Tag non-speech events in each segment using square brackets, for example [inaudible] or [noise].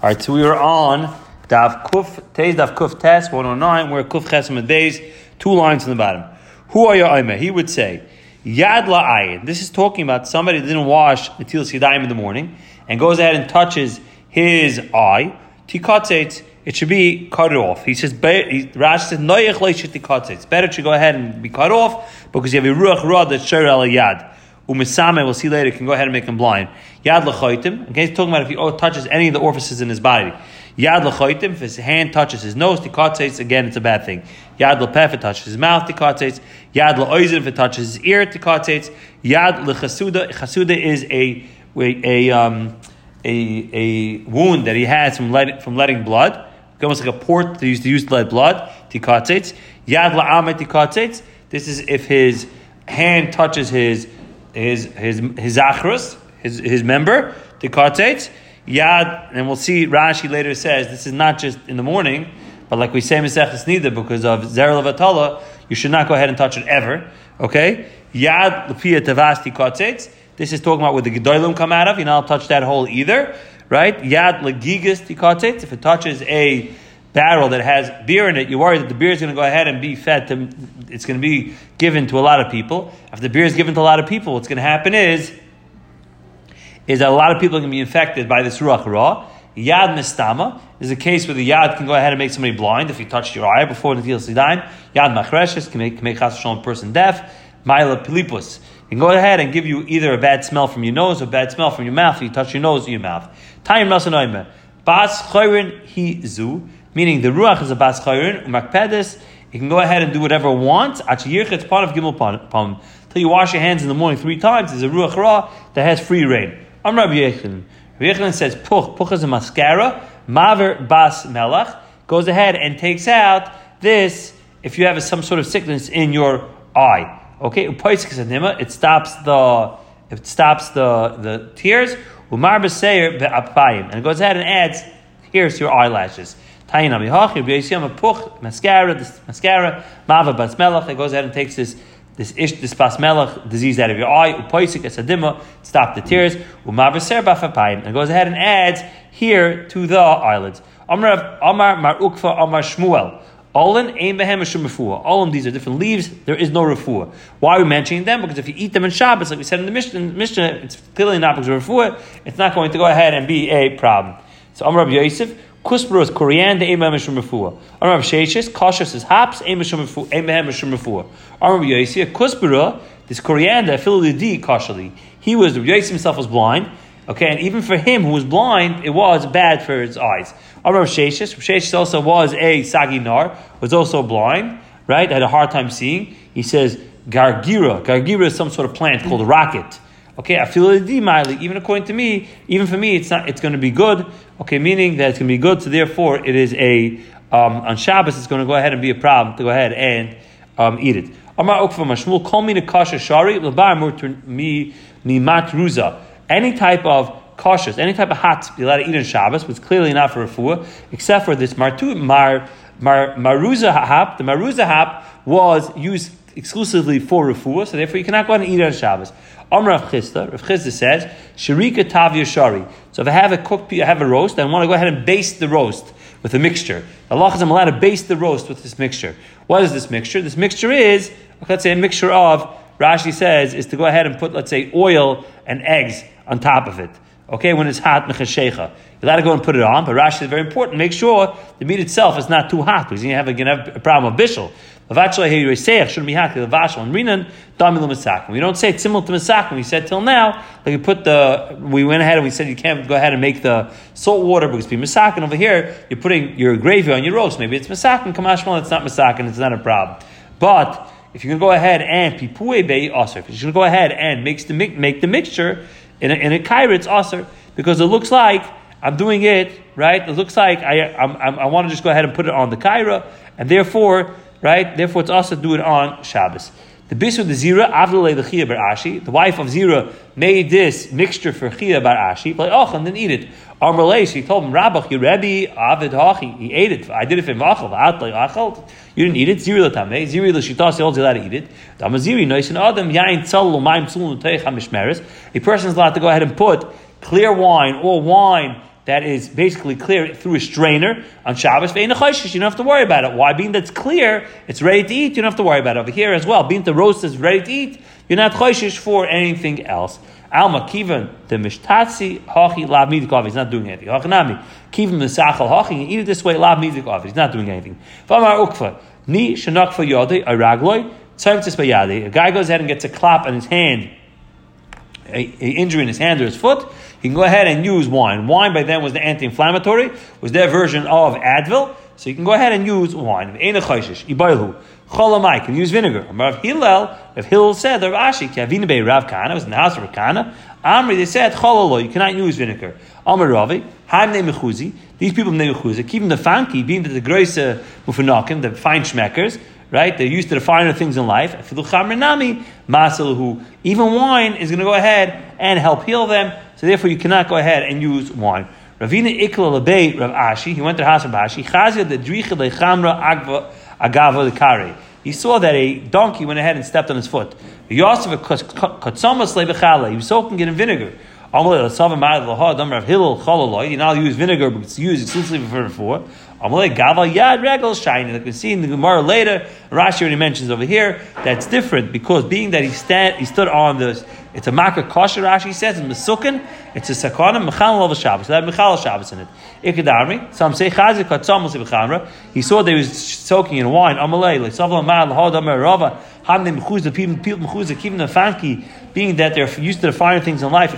All right, so we are on Dav Kuf, Tez Dav Kuf Test 109, we're Kuf Chesam days, two lines in the bottom. Who are your Aimah? He would say, Yad La'ayin. This is talking about somebody that didn't wash Natil Sidaim in the morning and goes ahead and touches his eye. Tikatzetz, it should be cut off. He says, Rashi says, Leishit It's better to go ahead and be cut off because you have a Ruach Ra that's Shir Al Yad. Umisame, we'll see later, can go ahead and make him blind. Yad l'choitim. Okay, he's talking about if he touches any of the orifices in his body. Yad l'choitim, if his hand touches his nose, tikatzeitz, again, it's a bad thing. Yad l'pef, if it touches his mouth, tikatzeitz. Yad l'oizin, if it touches his ear, tikatzeitz. Yad l'chasuda, chasuda is a, a, um, a, a wound that he has from, let, from letting blood. Almost like a port that he used to use to let blood, tikatzeitz. Yad la'amet tikatzeitz. This is if his hand touches his his his his achrus, his his member, the kartetz, yad, and we'll see Rashi later says this is not just in the morning, but like we say Mesechus Niddah because of Zerel you should not go ahead and touch it ever. Okay, yad lepia tavasti. This is talking about where the gedolim come out of. You're not touch that hole either, right? Yad legigas tikatzetz. If it touches a barrel that has beer in it, you're worried that the beer is going to go ahead and be fed to, it's going to be given to a lot of people. If the beer is given to a lot of people, what's going to happen is, is that a lot of people are going to be infected by this ruach ra. Yad mistama is a case where the yad can go ahead and make somebody blind if you touched your eye before the field sidain. Yad machreshes can make, can make a person deaf. Myla pilipus can go ahead and give you either a bad smell from your nose or a bad smell from your mouth if you touch your nose or your mouth. Nasanoime. Bas zu meaning the ruach is a bas chayrin, umakpedes, you can go ahead and do whatever it wants. It's part of gimel palm. Till you wash your hands in the morning three times, there's a ruach ra that has free reign. I'm Rabbi Yechon. Rabbi Yechon says puch. Puch is a mascara. Maver bas melach goes ahead and takes out this if you have some sort of sickness in your eye. Okay, it stops the it stops the the tears. Umar and it goes ahead and adds to your eyelashes. Taina mihachi, b'yisiyam puch, mascara, this mascara, mava basmelach, that goes ahead and takes this this ish this basmelach disease out of your eye, upoisik esadima, stop the tears, umavaser bafapayim, and goes ahead and adds here to the eyelids. Amar Amar Mar Ukva Amar Shmuel. Olin aim behem. All of these are different leaves. There is no refuah. Why are we mentioning them? Because if you eat them in Shabbos, like we said in the Mishnah, Mishnah it's clearly not because of refuah. It's not going to go ahead and be a problem. So Amar Yosef. Kuspero is coriander, ema mishum refuah. Amar Sheshes, cautious is hops, ema mishum refuah. Amar Yosia, kuspero, this coriander, filidi kashali. He was, Yosia himself was blind, okay, and even for him who was blind, it was bad for his eyes. Amar Sheshes, Sheshes also was a saginar, was also blind, right, had a hard time seeing. He says, gargira. Gargira is some sort of plant called rocket. Okay, I feel even according to me, even for me, it's not. It's going to be good. Okay, meaning that it's going to be good. So therefore, it is a um, on Shabbos. It's going to go ahead and be a problem to go ahead and um, eat it. Amar Ukva Mashmul, call me the kasha shari me mi mat ruza. Any type of cautious, any type of hot be allowed to eat on Shabbos, but it's clearly not for refuah, except for this martu mar mar maruza hap. The maruza hap was used exclusively for refuah, so therefore you cannot go ahead and eat on Shabbos. Amr Rav Chisda, Rav Chisda says, Sharika Tavya Shari. So if I have a cooked, I have a roast, I want to go ahead and baste the roast with a mixture. Allah is I'm allowed to baste the roast with this mixture. What is this mixture? This mixture is, let's say, a mixture of, Rashi says, is to go ahead and put, let's say, oil and eggs on top of it. Okay, when it's hot, mechashecha. You're allowed to go and put it on, but Rashi is very important. Make sure the meat itself is not too hot because you have, a, you have a problem with bishul. We don't say it's similar to masakim. We said till now, like we put the, we went ahead and we said you can't go ahead and make the salt water because be masakin over here. You're putting your gravy on your roast. Maybe it's masakin. Kamashmal, it's not masakin. It's not a problem. But if you're going to go ahead and pipue be also, if you're going to go ahead and makes the make the mixture in a, in a kaira, it's also because it looks like I'm doing it right. It looks like I I'm, i want to just go ahead and put it on the kaira, and therefore right? Therefore, it's also do it on Shabbos. The bisu the zira avdale the Chiya bar Ashi. The wife of Zira made this mixture for Chiya bar Ashi. Like oh, and then eat it. Amrle, she told him, Rabbach, your Rebbe, Avid Hachi, he ate it. I did it for Machal, Atlay Achal. You didn't eat it. Ziri Latame, Ziri Lashita, he holds allowed to eat it. Damaziri, Nois and Adam, oh, Yain Tzal, Lomaim Tzul, Nuteich HaMishmeres. A person is allowed to go ahead and put clear wine or wine that is basically clear through a strainer on Shabbos, you don't have to worry about it. Why? Being that's clear, it's ready to eat, you don't have to worry about it. Over here as well, being the roast is ready to eat, you're not choishish for anything else. Alma kivan the mishtatsi hachi lav midik He's not doing anything. Hachanami kivan the sachal hachi. Eat it this way lav midik He's not doing anything. V'amar Ukva ni shenakfa yodei aragloi tzayim tzis A guy goes ahead and gets a clap on his hand, a, a injury in his hand or his foot he can go ahead and use wine. Wine by then was the anti-inflammatory, was their version of Advil. So you can go ahead and use wine. Cholamai can use vinegar. Rav Hillel, Rav Hillel said, Rav Ashi, Kavinabe Rav Kana, was in the house of Rav Kana. Amri, they said, Chololo, you cannot use vinegar. Amar Ravi, Haim Nemechuzi, these people Nemechuzi, keep them the fanky, being that the Grace Mufanakim, the fine schmeckers, right? They're used to the finer things in life. Even wine is going to go ahead and help heal them. So therefore, you cannot go ahead and use wine. Ravina Ikla Lebei Rav Ashi, he went to Hasan Bashi, Chazia the Dricha Lechamra Agava Kare. He saw that a donkey went ahead and stepped on his foot. Yosef Katsamas Lebechala, he was soaking it in vinegar. You're not use vinegar, but it's used exclusively for, for Amalei Gaval Yad Regal Shiny. Like we see in the Gemara later, Rashi already mentions over here that's different because being that he stand he stood on this, it's a makar kosher. Rashi says in Mesukin, it's a sakana mechal of Shabbos. So that mechal Shabbos in it. Ikadami. Some say chazik katzamos ibchamra. He saw that he was soaking in wine. Amalei like savla mal hodam rava. Hamne mechuzah people people mechuzah keeping the fanki being that they're used to the finer things in life.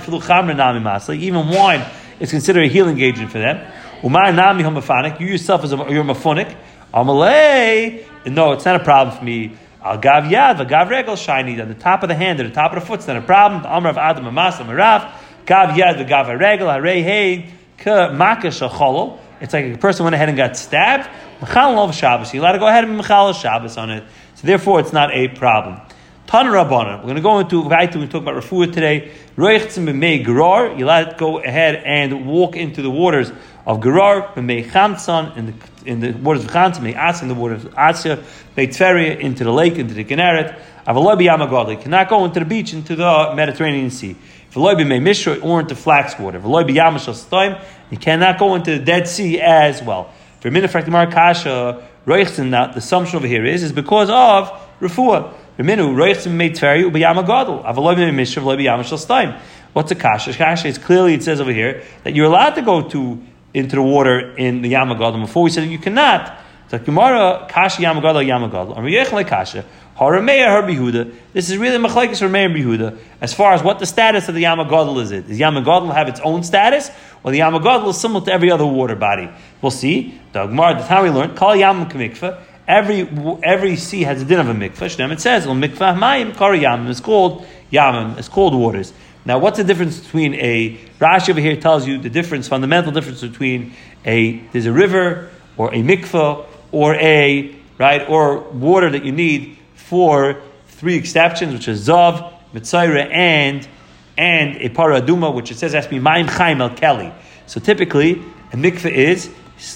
Even wine is considered a healing agent for them. Umay nami homafanik. You yourself as a, you're mafonik. Amalei. No, it's not a problem for me. Al gav yad, gav regel shiny on the top of the hand, or the top of the foot. It's not a problem. The amr of adam amas amarav. Gav yad, gav regel harei hey ka makash a It's like a person went ahead and got stabbed. Mechal of Shabbos. You're allowed to go ahead and mechal Shabbos on it. So therefore, it's not a problem. Tan Rabbanan. We're going to go into Vaitu and talk about Refuah today. Roichtzim b'mei gerar. You're allowed to go ahead and walk into the waters of Gerar, b'mei Chamsan, in the, in the waters of Chamsan, b'mei Asya, in the waters of Asya, b'mei Tveria, into the lake, into the Generet. Avaloi b'yamagadli. You cannot go into the beach, into the Mediterranean Sea. V'loi b'mei Mishra, or into flax water. V'loi b'yamashal stoim. You cannot go into the Dead Sea as well. For a minute, Mar Kasha, Roichtzim, the assumption over here is, is because of Refuah. What's a kasha? Kasha is clearly it says over here that you're allowed to go to into the water in the Yamagadol. Before we said you cannot. So Gemara kasha. Amriyech kasha. Harameya Har This is really Machlekes Harameya Bihuda as far as what the status of the Yamagadol is. It does Yamagadol have its own status, or the Yamagadol is similar to every other water body? We'll see. The Gemara, that's how we learned. Call Yam every every sea has a din of a mikvah. It says, mikvah mayim kari yamim. It's called yamim. It's called waters. Now, what's the difference between a Rashi over here tells you the difference, fundamental difference between a there's a river or a mikvah or a right or water that you need for three exceptions, which is zav, mitzayra, and and a paraduma, which it says has to be mayim chaim el kelly. So typically, a mikvah is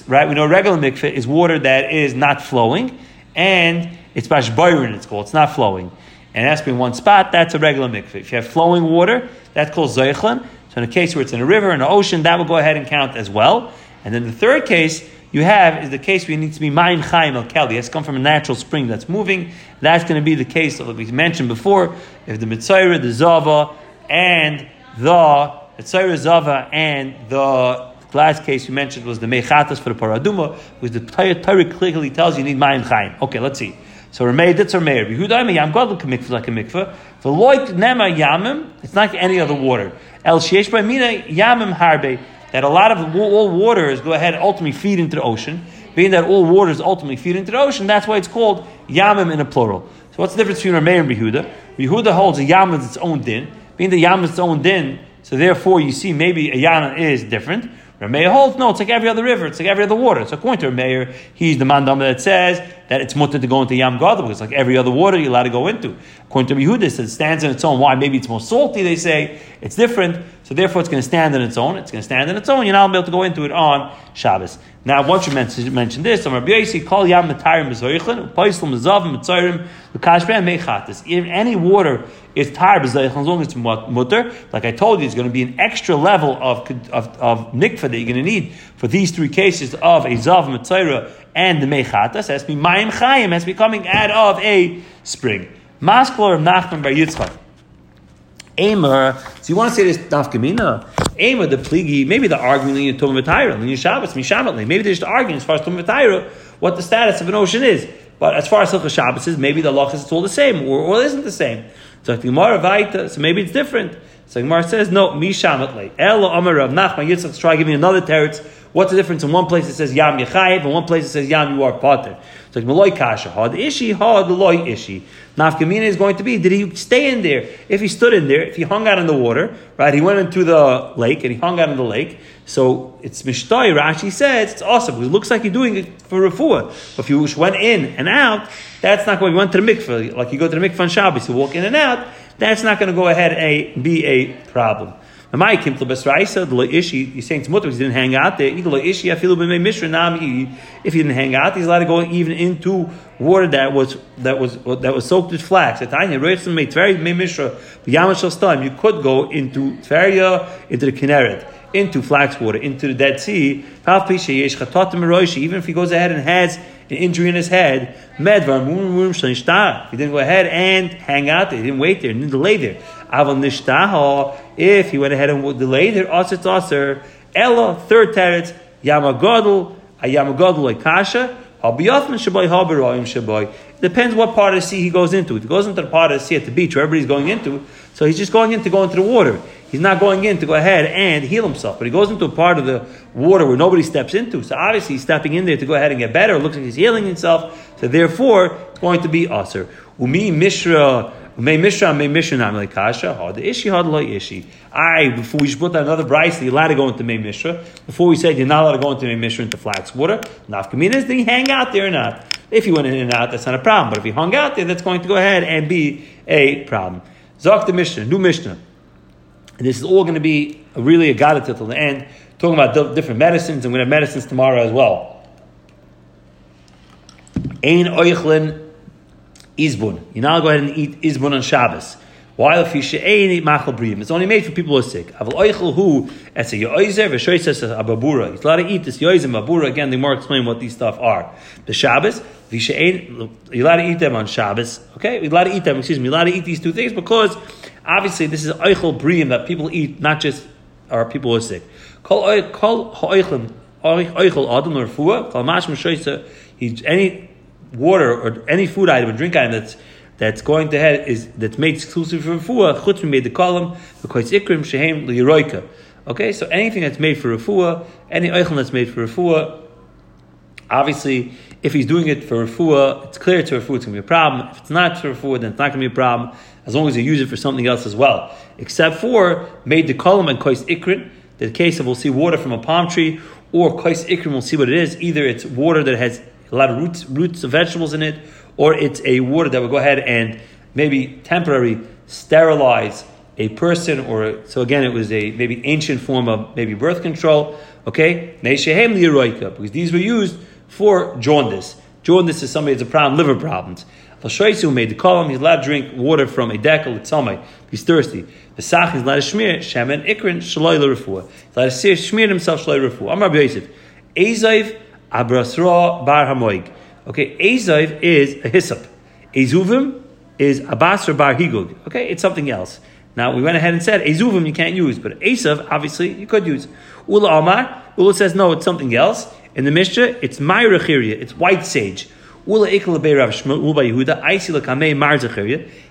right? We know regular mikveh is water that is not flowing, and it's bashbayrin, it's called, it's not flowing. And it has to be in one spot, that's a regular mikveh. If you have flowing water, that's called zeichlan. So in a case where it's in a river, in an ocean, that will go ahead and count as well. And then the third case you have is the case where you need to be mine chaim el keli. It has to come from a natural spring that's moving. That's going to be the case that we mentioned before. If the mitzayra, the zava, and the mitzayra zava and the last case you mentioned was the mechatas for the paraduma, because the Torah clearly tells you, you need mayim chaim. Okay, let's see. So Ramey, that's Ramey. Yehuda yam godel mikvah like a mikvah. The loik nema yamim. It's not any other water. El sheish by mina yamim harbe. That a lot of all waters go ahead ultimately feed into the ocean. Being that all waters ultimately feed into the ocean, that's why it's called yamim in a plural. So what's the difference between Ramey and Yehuda? Yehuda holds a yam as its own din. Being the yam is its own din, so therefore you see maybe a yana is different. Rameir holds, no, it's like every other river, it's like every other water. So according to Rameir, he's the mandam that says that it's mutter to go into Yam Gadol because like every other water you're allowed to go into. According to Yehuda, it stands on its own. Why? Maybe it's more salty. They say it's different, so therefore it's going to stand on its own. It's going to stand on its own. You're not able to go into it on Shabbos. Now, once you mention, mention this, Rabbi Yossi, call Yam Matarim B'Zoichin, Paisel Mezavim Mitzarim, L'Kashbeh Mechatis. If any water is tar b'zayich as long as it's mutter. Like I told you, it's going to be an extra level of of, of that you're going to need for these three cases of a zav mitzayra and the mechatas. Has to be mayim chayim. Has to be coming out of a spring. Maskler Nachman Bar Yitzchak. Amer, so you want to say this daf kamina? Amer, the pligi, maybe the argument in Tum V'Tayra, in Shabbos, Mishamatli. Maybe they're just arguing as far as Tum V'Tayra, what the status of an ocean is. But as far as Hilchah Shabbos is, maybe the law is all the same, or, or it isn't the same. So Gemara Vaita, so maybe it's different. So Gemara says, no, Mishamatli. Elo Amar Rav Nachman Yitzchak, try giving another teretz. What's the difference? In one place it says Yam Yechayev, in one place it says Yam you are Potter. It's like Maloi Kasha, Had Ishi, Had Loy Ishi. Nafkamina is going to be, did he stay in there? If he stood in there, if he hung out in the water, right, he went into the lake and he hung out in the lake, so it's Mishtoi, Rashi says, it's awesome. It looks like you're doing it for Rafua. But if you went in and out, that's not going, you went to the mikveh, like you go to the mikveh on Shabbos, you walk in and out, that's not going to go ahead and be a problem. Amai kim to besraisa the ishi. You're saying it's mutter he didn't hang out there. Either ishi afilu b'mei mishra. If he didn't hang out, he's allowed to go even into water that was that was that was soaked with flax. At time reitzim mei tveri b'mei mishra b'yamash You could go into Tveria, into the Kinneret, into flax water, into the Dead Sea. Even if he goes ahead and has an injury in his head, He didn't go ahead and hang out there. He didn't wait there. He didn't delay there. If he went ahead and delayed there, aser aser, ella, third teretz, yamagodl, a yamagodl kasha, Depends what part of the sea he goes into. If he goes into the part of the sea at the beach where everybody's going into, so he's just going in to go into the water. He's not going in to go ahead and heal himself. But he goes into a part of the water where nobody steps into. So obviously he's stepping in there to go ahead and get better. It looks like he's healing himself. So therefore, it's going to be usher. Umi mishra May Mishra, may Mishra, like Kasha, hard ishi, hard lo ishi. I, before we put another Bryce, you're allowed to go into May Mishra. Before we said you're not allowed to go into May Mishra into flax water. Nafkamina is, did he hang out there or not? If he went in and out, that's not a problem. But if he hung out there, that's going to go ahead and be a problem. Zok the Mishnah, new Mishnah. This is all going to be really a God till the end, talking about different medicines, and we're going to have medicines tomorrow as well. Ein oichlin izbun. You now go ahead and eat izbun on Shabbos. While you ain't eat machal brim, it's only made for people who are sick. Aval oichel hu it's a yoizer v'shoy says ababura. He's allowed to eat this yoizer babura. Again, the more explain what these stuff are. The Shabbos, v'she'ein, you're allowed to eat them on Shabbos. Okay, you're allowed to eat them. Excuse me, you're allowed to eat these two things because obviously this is oichel brim that people eat, not just our people who are sick. Kol oichel oichel adam or fuah. Kol mash m'shoy any water or any food item or drink item that's that's going to head is that's made exclusive for refuah. Chutz made the column because ikrim shehem liyiroika. Okay, so anything that's made for refuah, any oichel that's made for refuah, obviously, if he's doing it for refuah, it's clear to refuah it's going to be a problem. If it's not for refuah, then it's not going to be a problem as long as you use it for something else as well. Except for made the column and kois ikrin. The case of we'll see water from a palm tree, or kois ikrin, we'll see what it is. Either it's water that has a lot of roots, roots of vegetables in it, or it's a water that will go ahead and maybe temporary sterilize a person, or so again, it was a maybe ancient form of maybe birth control. Okay, because these were used for jaundice. Jaundice is somebody that's a problem, liver problems. who made the column, he's allowed to drink water from a decal, it's somebody, he's thirsty. The sach is allowed to smear, shemen, ikrin, shaloi l'refuah. He's allowed to smear himself, shaloi l'refuah. Amar Yosef, Ezav, Abrasra bar hamoig. Okay, Ezav is a hyssop. Ezuvim is Abasra bar higug. Okay, it's something else. Now we went ahead and said Ezuvim you can't use, but Esav obviously you could use. Ula Amar, Ula says no, it's something else. In the Mishnah, it's Myra it's white sage. Ula Ikla Rav Shmuel by Yehuda, Aisi Lakamei Mar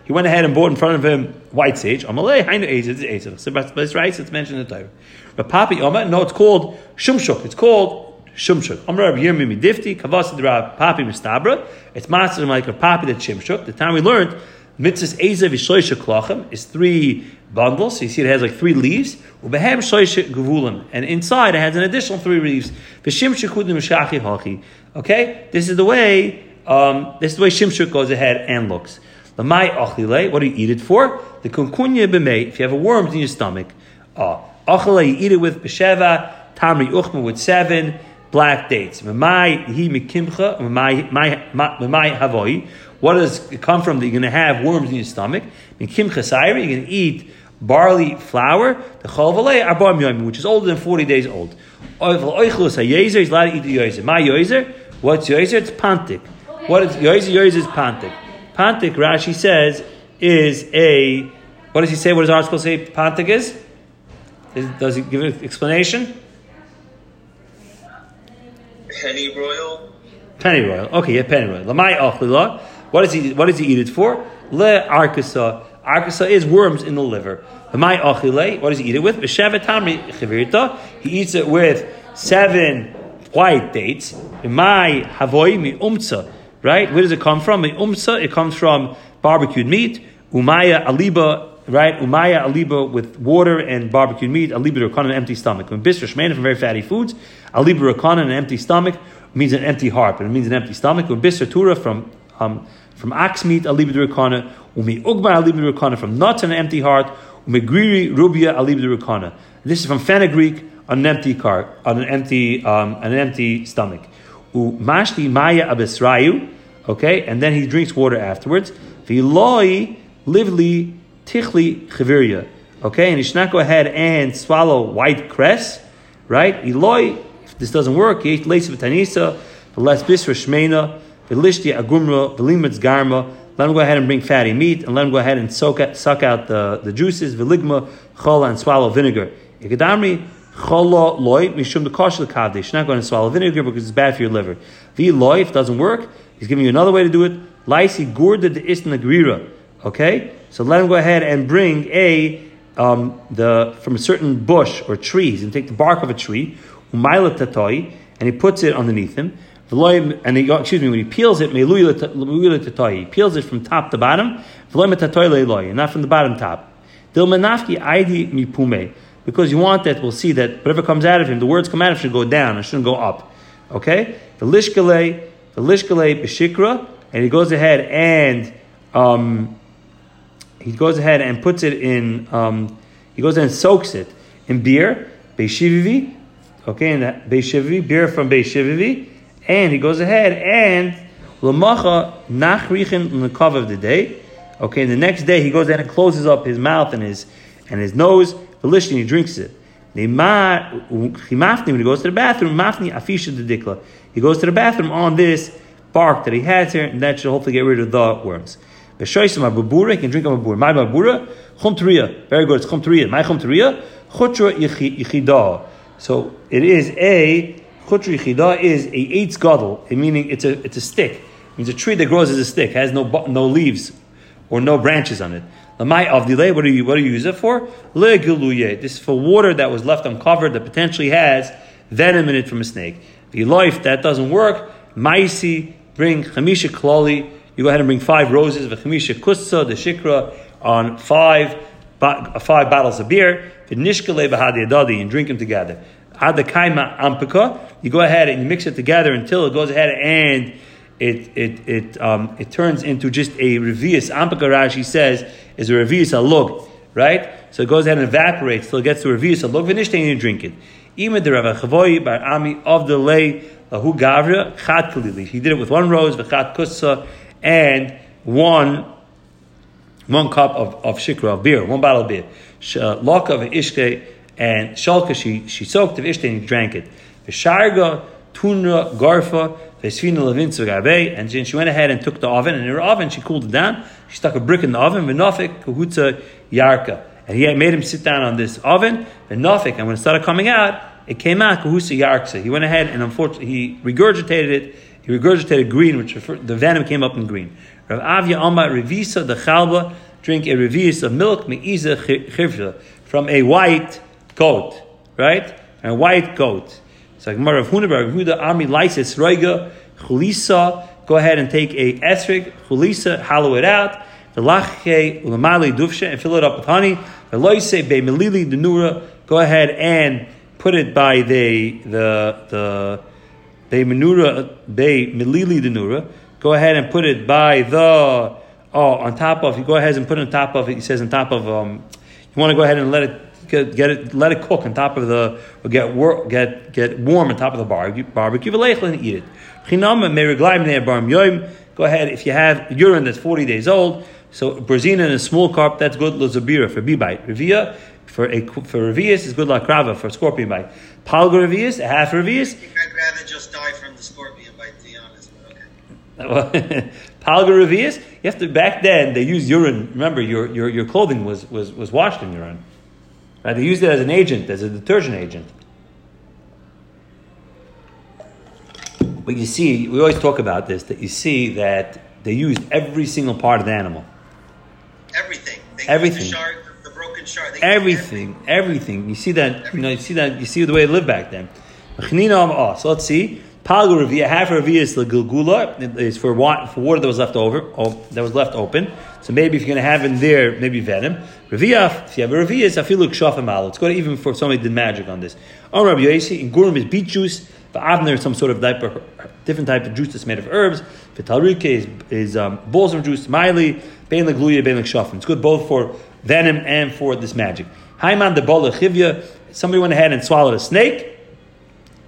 He went ahead and bought in front of him white sage. Amalei Hainu Ezav, it's Esav. So that's right, it's mentioned in the Torah. But Papi Omar, no, it's called Shumshuk. It's called Shumshuk. Amr Rabbi Yirmi Midifti, Kavasid Rab Papi Mistabra. It's master like a Papi that Shumshuk. The time we learned, Mitzvahs Ezev Yishloisha Klachim is three bundles. So you see it has like three leaves. Ubehem Shloisha Gavulim. And inside it has an additional three leaves. V'shim Shekudim Shachi Hachi. Okay? This is the way um, this is the way Shimshuk goes ahead and looks. The mai achile, what do you eat it for? The kunkunya b'mei, if you have a worm in your stomach. Uh, achile, you eat it with b'sheva, tamri uchma with seven black dates. M'mai hi mikimcha, m'mai havoi. What does it come from that you're going to have worms in your stomach? Mikimcha sayri, you're going to eat barley flour, the chalvalei arba'im yom, which is older than 40 days old. Oichlus hayezer, he's allowed to eat the yozer. My yozer, what's yozer? It's pantik. What is yozer? Yozer is pantik. Pantik, Rashi says, is a, what does he say? What does our article say Pantik is? Does he give an explanation? Penny royal. Penny royal. Okay, yeah, penny royal. Lamai achlila. What does he? What does he eat it for? Le arkasa. Arkasa is worms in the liver. Lamai achile. What does he eat it with? B'shevet tamri chivirta. He eats it with seven white dates. Lamai havoi mi umtza. Right? Where does it come from? Mi umtza. It comes from barbecued meat. Umaya aliba right? Umaya aliba with water and barbecued meat, aliba rakana, an empty stomach. When bisra shmena from very fatty foods, aliba rakana, an empty stomach, means an empty heart, but it means an empty stomach. When tura from um, from ox meat, aliba rakana, umi ugma aliba rakana, from nuts and an empty heart, umi griri rubia aliba rakana. This is from fenugreek on an empty cart, on an empty um, an empty stomach. Umashti maya abesrayu, okay, and then he drinks water afterwards. Viloi livli tichli chiviria. Okay, and he should not go ahead and swallow white cress, right? Eloi, if this doesn't work, he ate of tanisa, the less bisra shmena, the lishti agumra, the limitz garma. Let him go ahead and bring fatty meat, and let him go ahead and soak out, suck out the, the juices, viligma, chola, and swallow vinegar. Ikadamri, chola loy, mishum the kosher kavde. He's not going to swallow vinegar because it's bad for your liver. Vi loy, if doesn't work, he's giving you another way to do it. Laisi gurda de isna grira. Okay? So let him go ahead and bring a um, the from a certain bush or trees and take the bark of a tree, umayla tatoi, and he puts it underneath him. And he, excuse me, when he peels it, he peels it from top to bottom, not from the bottom top. Because you want that, we'll see that whatever comes out of him, the words come out of him should go down, it shouldn't go up. Okay? The lishkale, the lishkale b'shikra, and he goes ahead and um, he goes ahead and puts it in, um, he goes ahead and soaks it in beer, Beishivivi, okay, and Beishivivi, beer from Beishivivi, and he goes ahead and Lamacha nachrichin cover of the day, okay, and the next day he goes ahead and closes up his mouth and his and his nose, and he drinks it. When he goes to the bathroom, mafni afisha the dikla. He goes to the bathroom on this bark that he has here, and that should hopefully get rid of the worms. B'shoisim abubura, he can drink a mabura. My mabura, chum Very good, it's chum teria. My chum teria, chutra yichida. So it is a, chutra yichida is a eitz gadol, meaning it's a, it's a stick. It means a tree that grows as a stick, has no, no leaves or no branches on it. Lamai of delay, what do you what do you use it for? Le This is for water that was left uncovered that potentially has venom in it from a snake. The life that doesn't work, maisi bring chamisha klali you go ahead and bring five roses, v'chamisha kusa, the shikra, on five, five bottles of beer, adadi, and drink them together. Adakaima ampika, you go ahead and you mix it together until it goes ahead and it it it um, it turns into just a revius. Ampika Rashi says is a revius alug, right? So it goes ahead and evaporates till it gets to revius alug. V'nishte and you drink it. Ima de Rav bar Ami of the lay lahu gavra chat. He did it with one rose v'chat kusa and one one cup of, of shikra of beer, one bottle of beer. Laka of ishke and shalka she she soaked the ishte and drank it. Visharga tuna garfa vesfina gabe and then she went ahead and took the oven and in her oven she cooled it down. She stuck a brick in the oven. Vinofik kahutza yarka and he made him sit down on this oven. Vinofik and when it started coming out, it came out kahusa yarksa. He went ahead and unfortunately he regurgitated it he regurgitated green, which the venom came up in green. Rav Avya Amar Revisa the Chalba drink a revis of milk meiza chivra from a white goat, right? A white goat. It's like Rav Huna Rav Huda Ami Lysis Reiga Chulisa. Go ahead and take a esrig chulisa, hollow it out. The lache ulamali dufsha and fill it up with honey. The loise be melili denura. Go ahead and put it by the the the Be menura, be melili denura, go ahead and put it by the oh on top of. You go ahead and put it on top of it. He says on top of. Um, you want to go ahead and let it get, get it let it cook on top of the or get wor- get get warm on top of the barbecue barbecue and eat it. Go ahead if you have urine that's forty days old. So brazina in a small carp that's good lozabira for bee bite. Revia for a for revius is good like rava for scorpion bite. Palga revius, a half revius. I'd rather just die from the scorpion bite, to be honest. But okay. [laughs] Palga revius. You have to. Back then, they used urine. Remember, your, your, your clothing was, was, was washed in urine. Right? They used it as an agent, as a detergent agent. But you see, we always talk about this. That you see that they used every single part of the animal. Everything. They Everything. The, shard, the broken shard. They Everything, everything. You see that, you know, you see that, you see the way they lived back then. So let's see. Palga Ravia, half a Ravia is the Gilgula, is for water, that was left over, oh, that was left open. So maybe if you're going to have in there, maybe venom. Ravia, if you have a Ravia, it's Afilu Kshafim Al. Let's go to even for somebody did magic on this. On Rabbi Yosi, in Gurum is beet juice. For Avner, some sort of different type of juice that's made of herbs. For Talrike is, is um, balsam juice. Miley, Bein Legluya, Bein Shafim. It's good both for venom and for this magic. Haiman de Bola Chivya, somebody went ahead and swallowed a snake.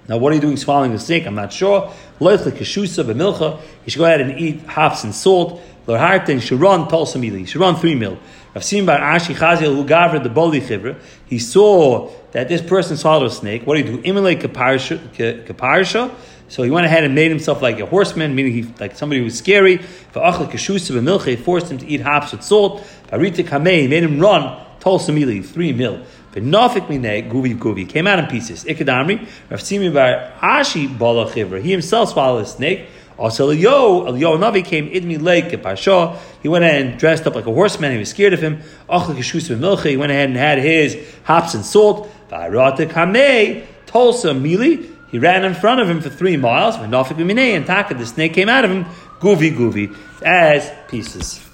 Now, what are you doing swallowing the snake? I'm not sure. Loich lekeshusa b'milcha. He should go ahead and eat hops and salt. Loharte should run. You should run three mil. I've seen by Ashi Chaziel who gavra the boli chivra. He saw that this person swallowed a snake. What do you do? Imile kaparsha. So he went ahead and made himself like a horseman, meaning he like somebody who was scary. Va'achla keshusa b'milcha. He forced him to eat hops with salt. Barita kamei. He made him run tulsamili three mil. Benofik mine guvi guvi came out in pieces. Ikadamri Rav Simi bar Ashi bala. He himself swallowed a snake. Also, Eliyo, Eliyo Navi came idmi lake Pasha. He went ahead and dressed up like a horseman. He was scared of him. He went ahead and had his hops and salt. Tulsa Mili. He ran in front of him for three miles. And Taka, the snake came out of him. Guvi guvi as pieces.